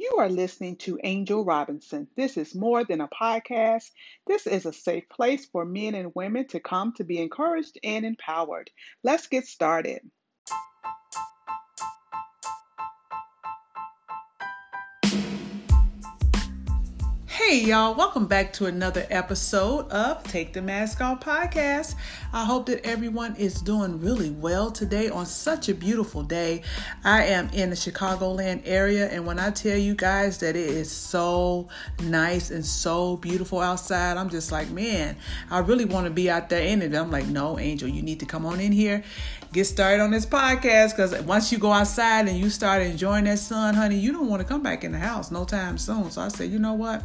You are listening to Angel Robinson. This is more than a podcast. This is a safe place for men and women to come to be encouraged and empowered. Let's get started. Hey, y'all, welcome back to another episode of Take the Mask Off podcast. I hope that everyone is doing really well today on such a beautiful day. I am in the Chicagoland area, and when I tell you guys that it is so nice and so beautiful outside, I'm just like, man, I really want to be out there in it. I'm like, no, Angel, you need to come on in here, get started on this podcast, because once you go outside and you start enjoying that sun, honey, you don't want to come back in the house no time soon. So I said, you know what?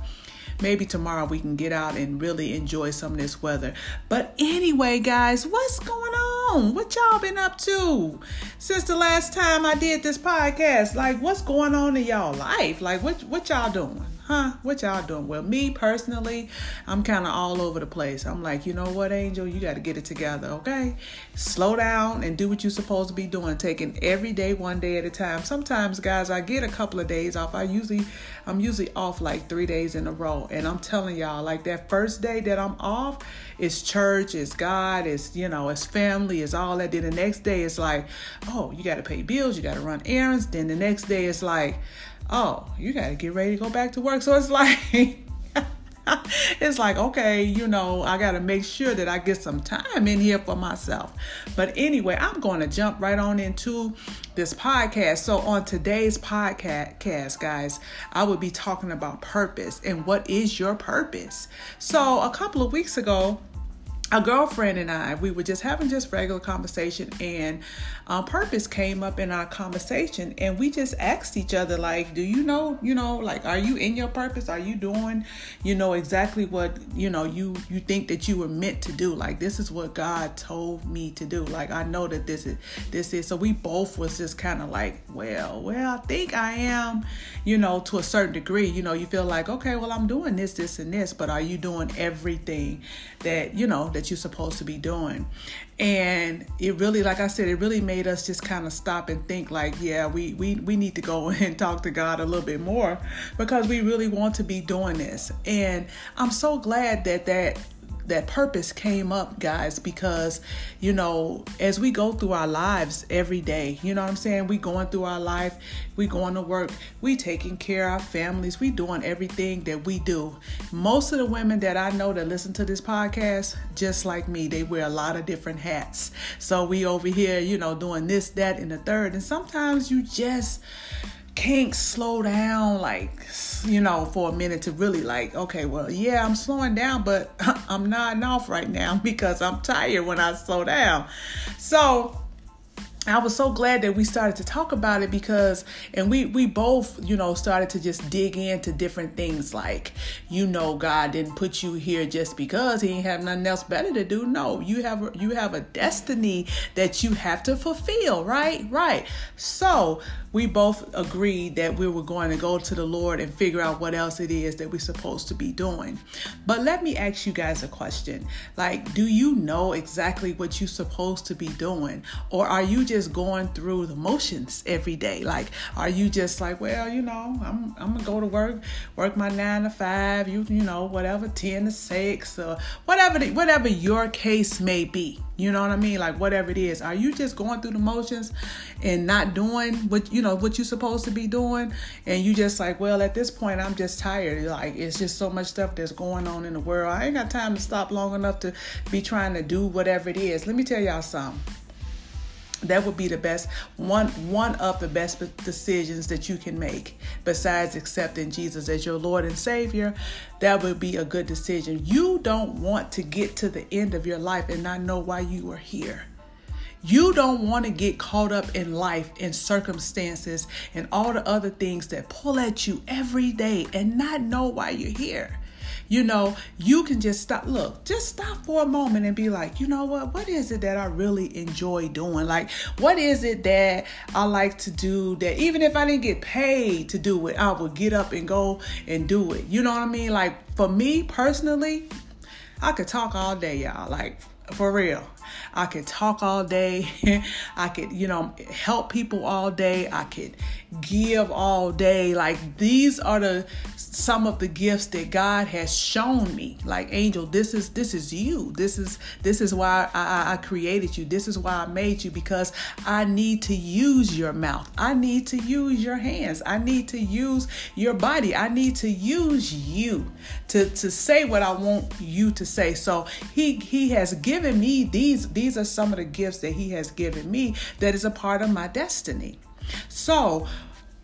Maybe tomorrow we can get out and really enjoy some of this weather. But anyway, guys, what's going on? What y'all been up to since the last time I did this podcast? Like, what's going on in y'all life? Like, what what y'all doing? Huh, what y'all doing? Well, me personally, I'm kind of all over the place. I'm like, you know what, Angel, you got to get it together, okay? Slow down and do what you're supposed to be doing, taking every day one day at a time. Sometimes, guys, I get a couple of days off. I usually, I'm usually off like three days in a row, and I'm telling y'all, like that first day that I'm off, it's church, it's God, it's you know, it's family, it's all that. Then the next day, it's like, oh, you got to pay bills, you got to run errands. Then the next day, it's like oh, you got to get ready to go back to work. So it's like, it's like, okay, you know, I got to make sure that I get some time in here for myself. But anyway, I'm going to jump right on into this podcast. So, on today's podcast, guys, I will be talking about purpose and what is your purpose. So, a couple of weeks ago, a girlfriend and I, we were just having just regular conversation, and um, purpose came up in our conversation, and we just asked each other, like, "Do you know? You know, like, are you in your purpose? Are you doing, you know, exactly what you know you you think that you were meant to do? Like, this is what God told me to do. Like, I know that this is this is." So we both was just kind of like, "Well, well, I think I am, you know, to a certain degree. You know, you feel like, okay, well, I'm doing this, this, and this, but are you doing everything that you know that that you're supposed to be doing. And it really, like I said, it really made us just kind of stop and think like, yeah, we, we, we need to go and talk to God a little bit more because we really want to be doing this. And I'm so glad that that that purpose came up, guys, because you know, as we go through our lives every day, you know what I'm saying? We going through our life, we going to work, we taking care of our families, we doing everything that we do. Most of the women that I know that listen to this podcast, just like me, they wear a lot of different hats. So we over here, you know, doing this, that, and the third. And sometimes you just can't slow down like you know for a minute to really like okay well yeah i'm slowing down but i'm nodding off right now because i'm tired when i slow down. So I was so glad that we started to talk about it because and we we both, you know, started to just dig into different things like, you know, God didn't put you here just because he didn't have nothing else better to do. No, you have you have a destiny that you have to fulfill, right? Right. So, we both agreed that we were going to go to the Lord and figure out what else it is that we're supposed to be doing. But let me ask you guys a question. Like, do you know exactly what you're supposed to be doing or are you just just going through the motions every day? Like, are you just like, well, you know, I'm I'm gonna go to work, work my nine to five, you you know, whatever, ten to six, or whatever the, whatever your case may be. You know what I mean? Like whatever it is, are you just going through the motions and not doing what you know what you're supposed to be doing? And you just like, well, at this point, I'm just tired. Like it's just so much stuff that's going on in the world. I ain't got time to stop long enough to be trying to do whatever it is. Let me tell y'all something that would be the best one one of the best decisions that you can make besides accepting Jesus as your Lord and Savior. That would be a good decision. You don't want to get to the end of your life and not know why you are here. You don't want to get caught up in life and circumstances and all the other things that pull at you every day and not know why you're here you know, you can just stop. Look, just stop for a moment and be like, you know what? What is it that I really enjoy doing? Like, what is it that I like to do that even if I didn't get paid to do it, I would get up and go and do it? You know what I mean? Like, for me personally, I could talk all day, y'all. Like, for real. I could talk all day. I could, you know, help people all day. I could give all day. Like these are the some of the gifts that God has shown me. Like angel, this is this is you. This is this is why I, I created you. This is why I made you because I need to use your mouth. I need to use your hands. I need to use your body. I need to use you to to say what I want you to say. So he he has given me these these are some of the gifts that he has given me that is a part of my destiny. So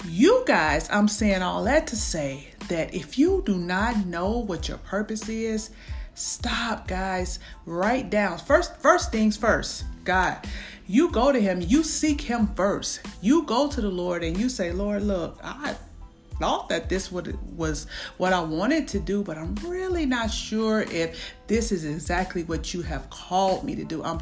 you guys, I'm saying all that to say that if you do not know what your purpose is, stop, guys. Write down. First, first things first. God, you go to him, you seek him first. You go to the Lord and you say, Lord, look, I thought that this would, was what I wanted to do, but I'm really not sure if this is exactly what you have called me to do. I'm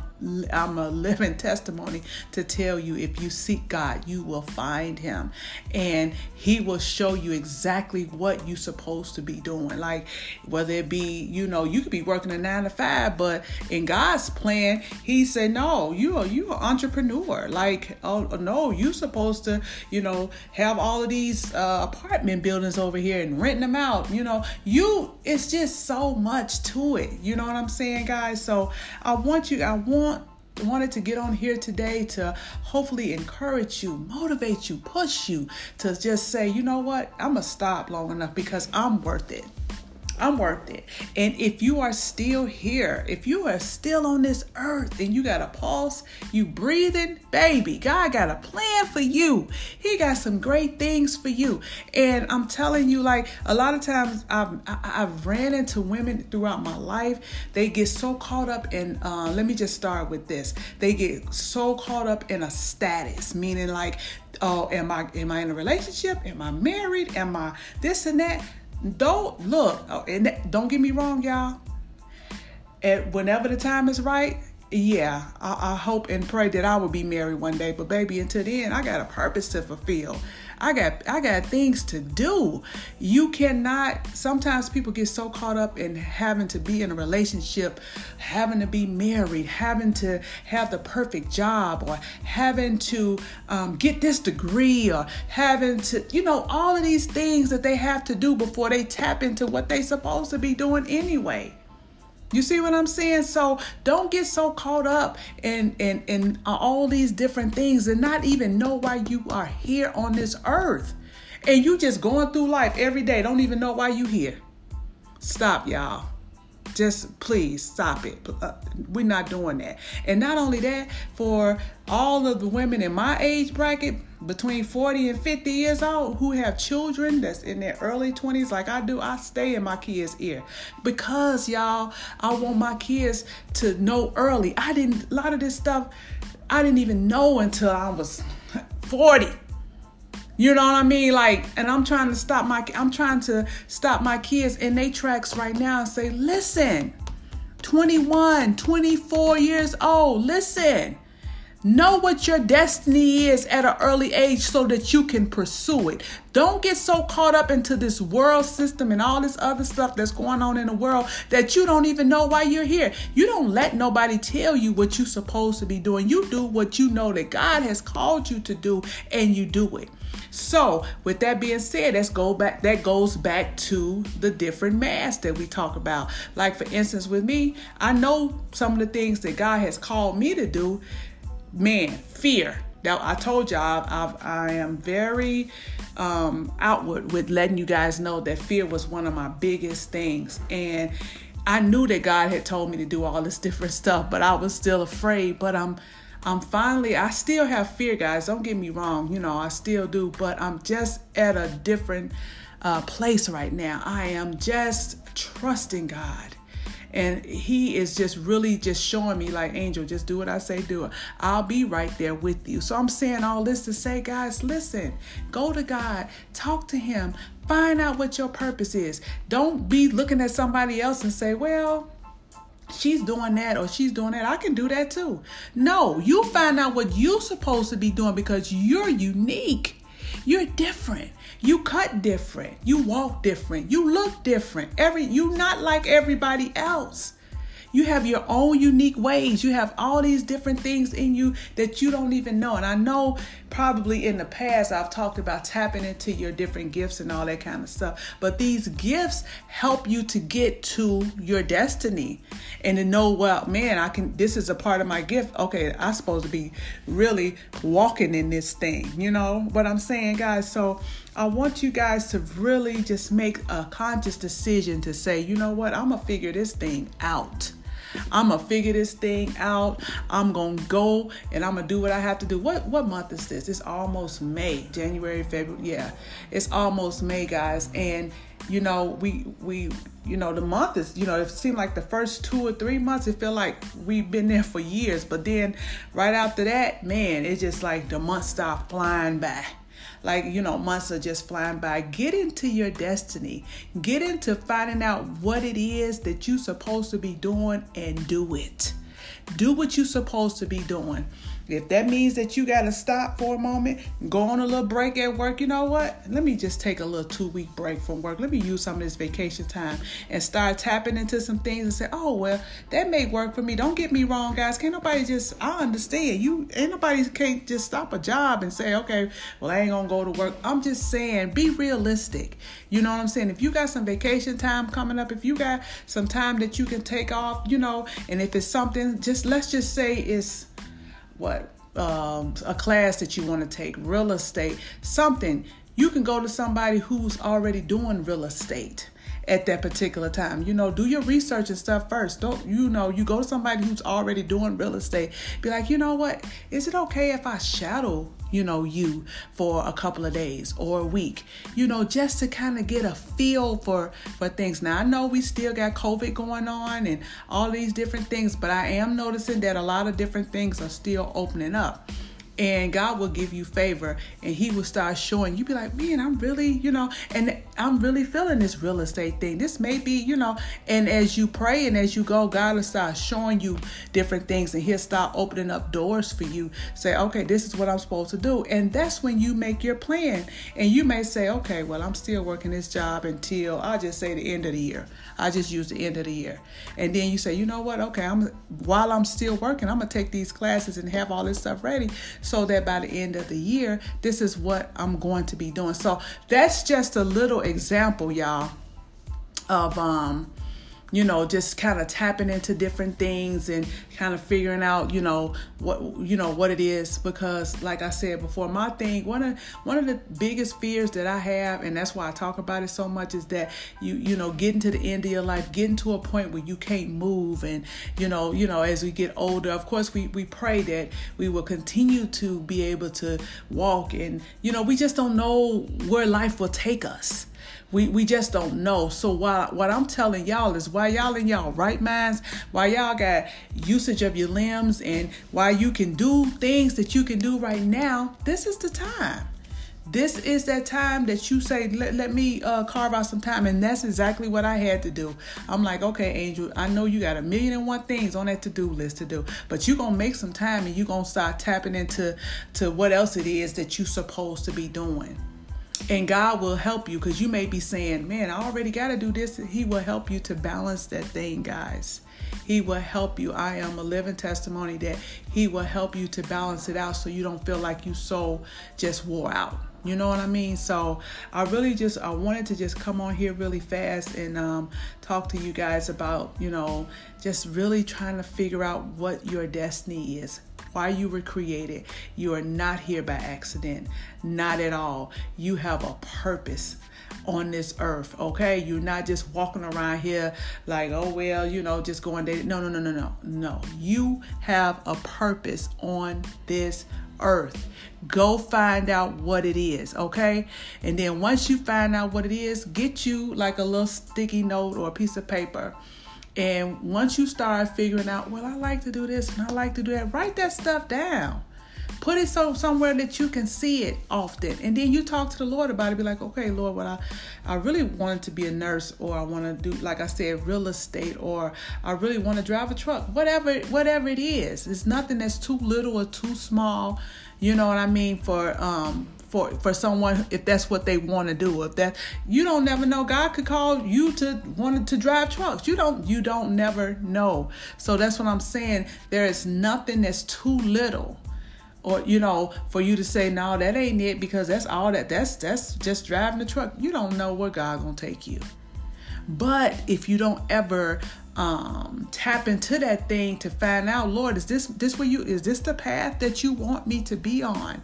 I'm a living testimony to tell you if you seek God, you will find him and he will show you exactly what you're supposed to be doing. Like whether it be, you know, you could be working a 9 to 5, but in God's plan, he said, "No, you are you are an entrepreneur. Like, oh no, you're supposed to, you know, have all of these uh, apartment buildings over here and renting them out. You know, you it's just so much to it. You know what I'm saying, guys? So I want you, I want wanted to get on here today to hopefully encourage you, motivate you, push you to just say, you know what, I'm gonna stop long enough because I'm worth it. I'm worth it. And if you are still here, if you are still on this earth and you got a pulse, you breathing, baby, God got a plan for you. He got some great things for you. And I'm telling you, like a lot of times I've, I've ran into women throughout my life. They get so caught up in, uh, let me just start with this. They get so caught up in a status, meaning like, oh, am I, am I in a relationship? Am I married? Am I this and that? Don't look, oh, and don't get me wrong, y'all. And whenever the time is right, yeah, I, I, hope and pray that I will be married one day. But baby, until then, I got a purpose to fulfill. I got I got things to do. You cannot. Sometimes people get so caught up in having to be in a relationship, having to be married, having to have the perfect job, or having to um, get this degree, or having to, you know, all of these things that they have to do before they tap into what they supposed to be doing anyway. You see what I'm saying? So don't get so caught up in, in, in all these different things and not even know why you are here on this earth. And you just going through life every day, don't even know why you here. Stop, y'all. Just please stop it. Uh, we're not doing that. And not only that, for all of the women in my age bracket, between 40 and 50 years old, who have children that's in their early 20s, like I do, I stay in my kids' ear. Because, y'all, I want my kids to know early. I didn't, a lot of this stuff, I didn't even know until I was 40 you know what I mean? Like, and I'm trying to stop my I'm trying to stop my kids in their tracks right now and say, listen, 21, 24 years old, listen. Know what your destiny is at an early age so that you can pursue it. Don't get so caught up into this world system and all this other stuff that's going on in the world that you don't even know why you're here. You don't let nobody tell you what you're supposed to be doing. You do what you know that God has called you to do and you do it. So, with that being said, let's go back. That goes back to the different masks that we talk about. Like, for instance, with me, I know some of the things that God has called me to do. Man, fear. Now, I told y'all I've, I am very um, outward with letting you guys know that fear was one of my biggest things. And I knew that God had told me to do all this different stuff, but I was still afraid. But I'm I'm finally, I still have fear, guys. Don't get me wrong. You know, I still do, but I'm just at a different uh, place right now. I am just trusting God. And he is just really just showing me, like, Angel, just do what I say, do it. I'll be right there with you. So I'm saying all this to say, guys, listen, go to God, talk to him, find out what your purpose is. Don't be looking at somebody else and say, well, she's doing that or she's doing that i can do that too no you find out what you're supposed to be doing because you're unique you're different you cut different you walk different you look different every you not like everybody else You have your own unique ways. You have all these different things in you that you don't even know. And I know probably in the past I've talked about tapping into your different gifts and all that kind of stuff. But these gifts help you to get to your destiny and to know, well, man, I can this is a part of my gift. Okay, I'm supposed to be really walking in this thing. You know what I'm saying, guys? So I want you guys to really just make a conscious decision to say, you know what, I'm gonna figure this thing out. I'm gonna figure this thing out. I'm gonna go and I'm gonna do what I have to do. What what month is this? It's almost May, January, February. Yeah, it's almost May, guys. And you know, we we you know the month is you know it seemed like the first two or three months it felt like we've been there for years, but then right after that, man, it's just like the months start flying by like you know months are just flying by. Get into your destiny. Get into finding out what it is that you're supposed to be doing and do it. Do what you're supposed to be doing if that means that you got to stop for a moment, go on a little break at work, you know what? Let me just take a little two week break from work. Let me use some of this vacation time and start tapping into some things and say, oh, well, that may work for me. Don't get me wrong, guys. Can't nobody just, I understand. You, ain't nobody can't just stop a job and say, okay, well, I ain't going to go to work. I'm just saying, be realistic. You know what I'm saying? If you got some vacation time coming up, if you got some time that you can take off, you know, and if it's something, just let's just say it's, what um, a class that you want to take, real estate, something. You can go to somebody who's already doing real estate at that particular time. You know, do your research and stuff first. Don't you know, you go to somebody who's already doing real estate. Be like, you know what? Is it okay if I shadow, you know, you for a couple of days or a week? You know, just to kind of get a feel for for things. Now I know we still got COVID going on and all these different things, but I am noticing that a lot of different things are still opening up and God will give you favor and he will start showing. You be like man I'm really you know and I'm really feeling this real estate thing. This may be you know and as you pray and as you go God will start showing you different things and he'll start opening up doors for you. Say okay this is what I'm supposed to do and that's when you make your plan. And you may say okay well I'm still working this job until I'll just say the end of the year. I just use the end of the year. And then you say you know what? Okay I'm while I'm still working I'm gonna take these classes and have all this stuff ready so that by the end of the year, this is what I'm going to be doing. So that's just a little example, y'all, of um you know just kind of tapping into different things and kind of figuring out you know what you know what it is. Because like i said before my thing one of one of the biggest fears that i have and that's why i talk about it so much is that you you know getting to the end of your life getting to a point where you can't move and you know you know as we get older of course we we pray that we will continue to be able to walk and you know we just don't know where life will take us we we just don't know. So while what I'm telling y'all is why y'all in y'all right minds, why y'all got usage of your limbs and why you can do things that you can do right now, this is the time. This is that time that you say, let, let me uh, carve out some time. And that's exactly what I had to do. I'm like, okay, Angel, I know you got a million and one things on that to do list to do, but you're going to make some time and you're going to start tapping into to what else it is that you're supposed to be doing and God will help you because you may be saying, Man, I already got to do this. He will help you to balance that thing, guys. He will help you. I am a living testimony that He will help you to balance it out so you don't feel like you so just wore out. You know what I mean? So I really just I wanted to just come on here really fast and um, talk to you guys about you know just really trying to figure out what your destiny is why you were created. You are not here by accident, not at all. You have a purpose on this earth, okay? You're not just walking around here like, oh, well, you know, just going there. No, no, no, no, no. No. You have a purpose on this earth. Go find out what it is, okay? And then once you find out what it is, get you like a little sticky note or a piece of paper and once you start figuring out, well, I like to do this and I like to do that, write that stuff down. Put it so somewhere that you can see it often. And then you talk to the Lord about it. Be like, okay, Lord, what I, I really wanted to be a nurse or I want to do, like I said, real estate or I really want to drive a truck. Whatever, whatever it is. It's nothing that's too little or too small. You know what I mean? For um for for someone if that's what they want to do. If that you don't never know, God could call you to wanted to drive trucks. You don't you don't never know. So that's what I'm saying. There is nothing that's too little or you know for you to say no that ain't it because that's all that that's that's just driving the truck you don't know where god gonna take you but if you don't ever um, tap into that thing to find out, Lord, is this this where you is this the path that you want me to be on?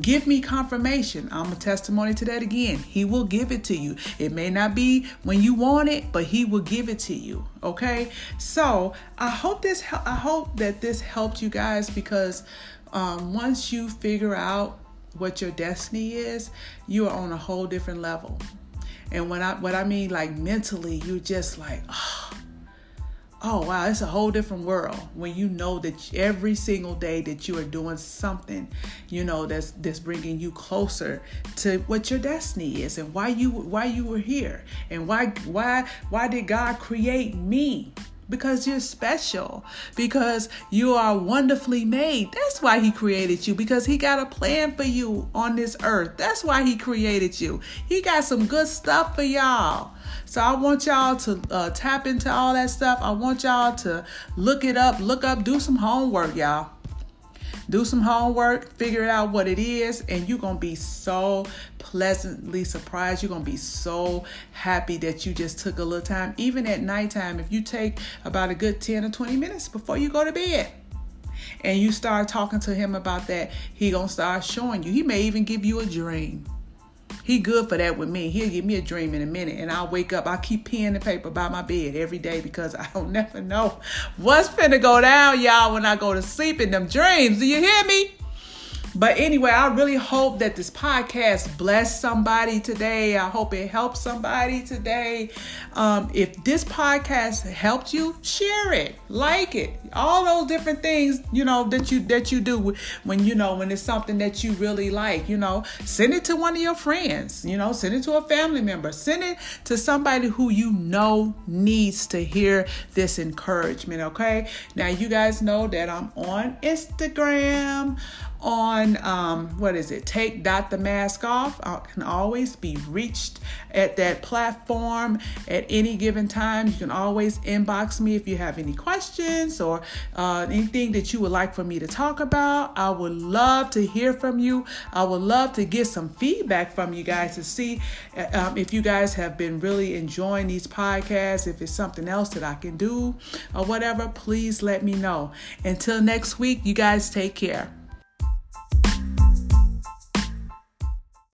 Give me confirmation. I'm a testimony to that again. He will give it to you. It may not be when you want it, but he will give it to you. Okay? So, I hope this I hope that this helped you guys because um, once you figure out what your destiny is, you are on a whole different level. And when I what I mean like mentally, you're just like, oh, oh wow, it's a whole different world when you know that every single day that you are doing something, you know, that's that's bringing you closer to what your destiny is and why you why you were here and why why why did God create me? Because you're special, because you are wonderfully made. That's why He created you, because He got a plan for you on this earth. That's why He created you. He got some good stuff for y'all. So I want y'all to uh, tap into all that stuff. I want y'all to look it up, look up, do some homework, y'all do some homework, figure out what it is, and you're gonna be so pleasantly surprised. You're gonna be so happy that you just took a little time, even at nighttime. If you take about a good 10 or 20 minutes before you go to bed and you start talking to him about that, he gonna start showing you. He may even give you a dream. He good for that with me. He'll give me a dream in a minute, and I'll wake up. I keep pen and paper by my bed every day because I don't never know what's finna go down, y'all, when I go to sleep in them dreams. Do you hear me? But anyway, I really hope that this podcast bless somebody today. I hope it helps somebody today. Um, if this podcast helped you, share it, like it, all those different things you know that you that you do when you know when it's something that you really like. You know, send it to one of your friends. You know, send it to a family member. Send it to somebody who you know needs to hear this encouragement. Okay. Now you guys know that I'm on Instagram on um, what is it? Take dot the mask off. I can always be reached at that platform at any given time. You can always inbox me if you have any questions or uh, anything that you would like for me to talk about. I would love to hear from you. I would love to get some feedback from you guys to see uh, um, if you guys have been really enjoying these podcasts if it's something else that i can do or whatever please let me know. Until next week you guys take care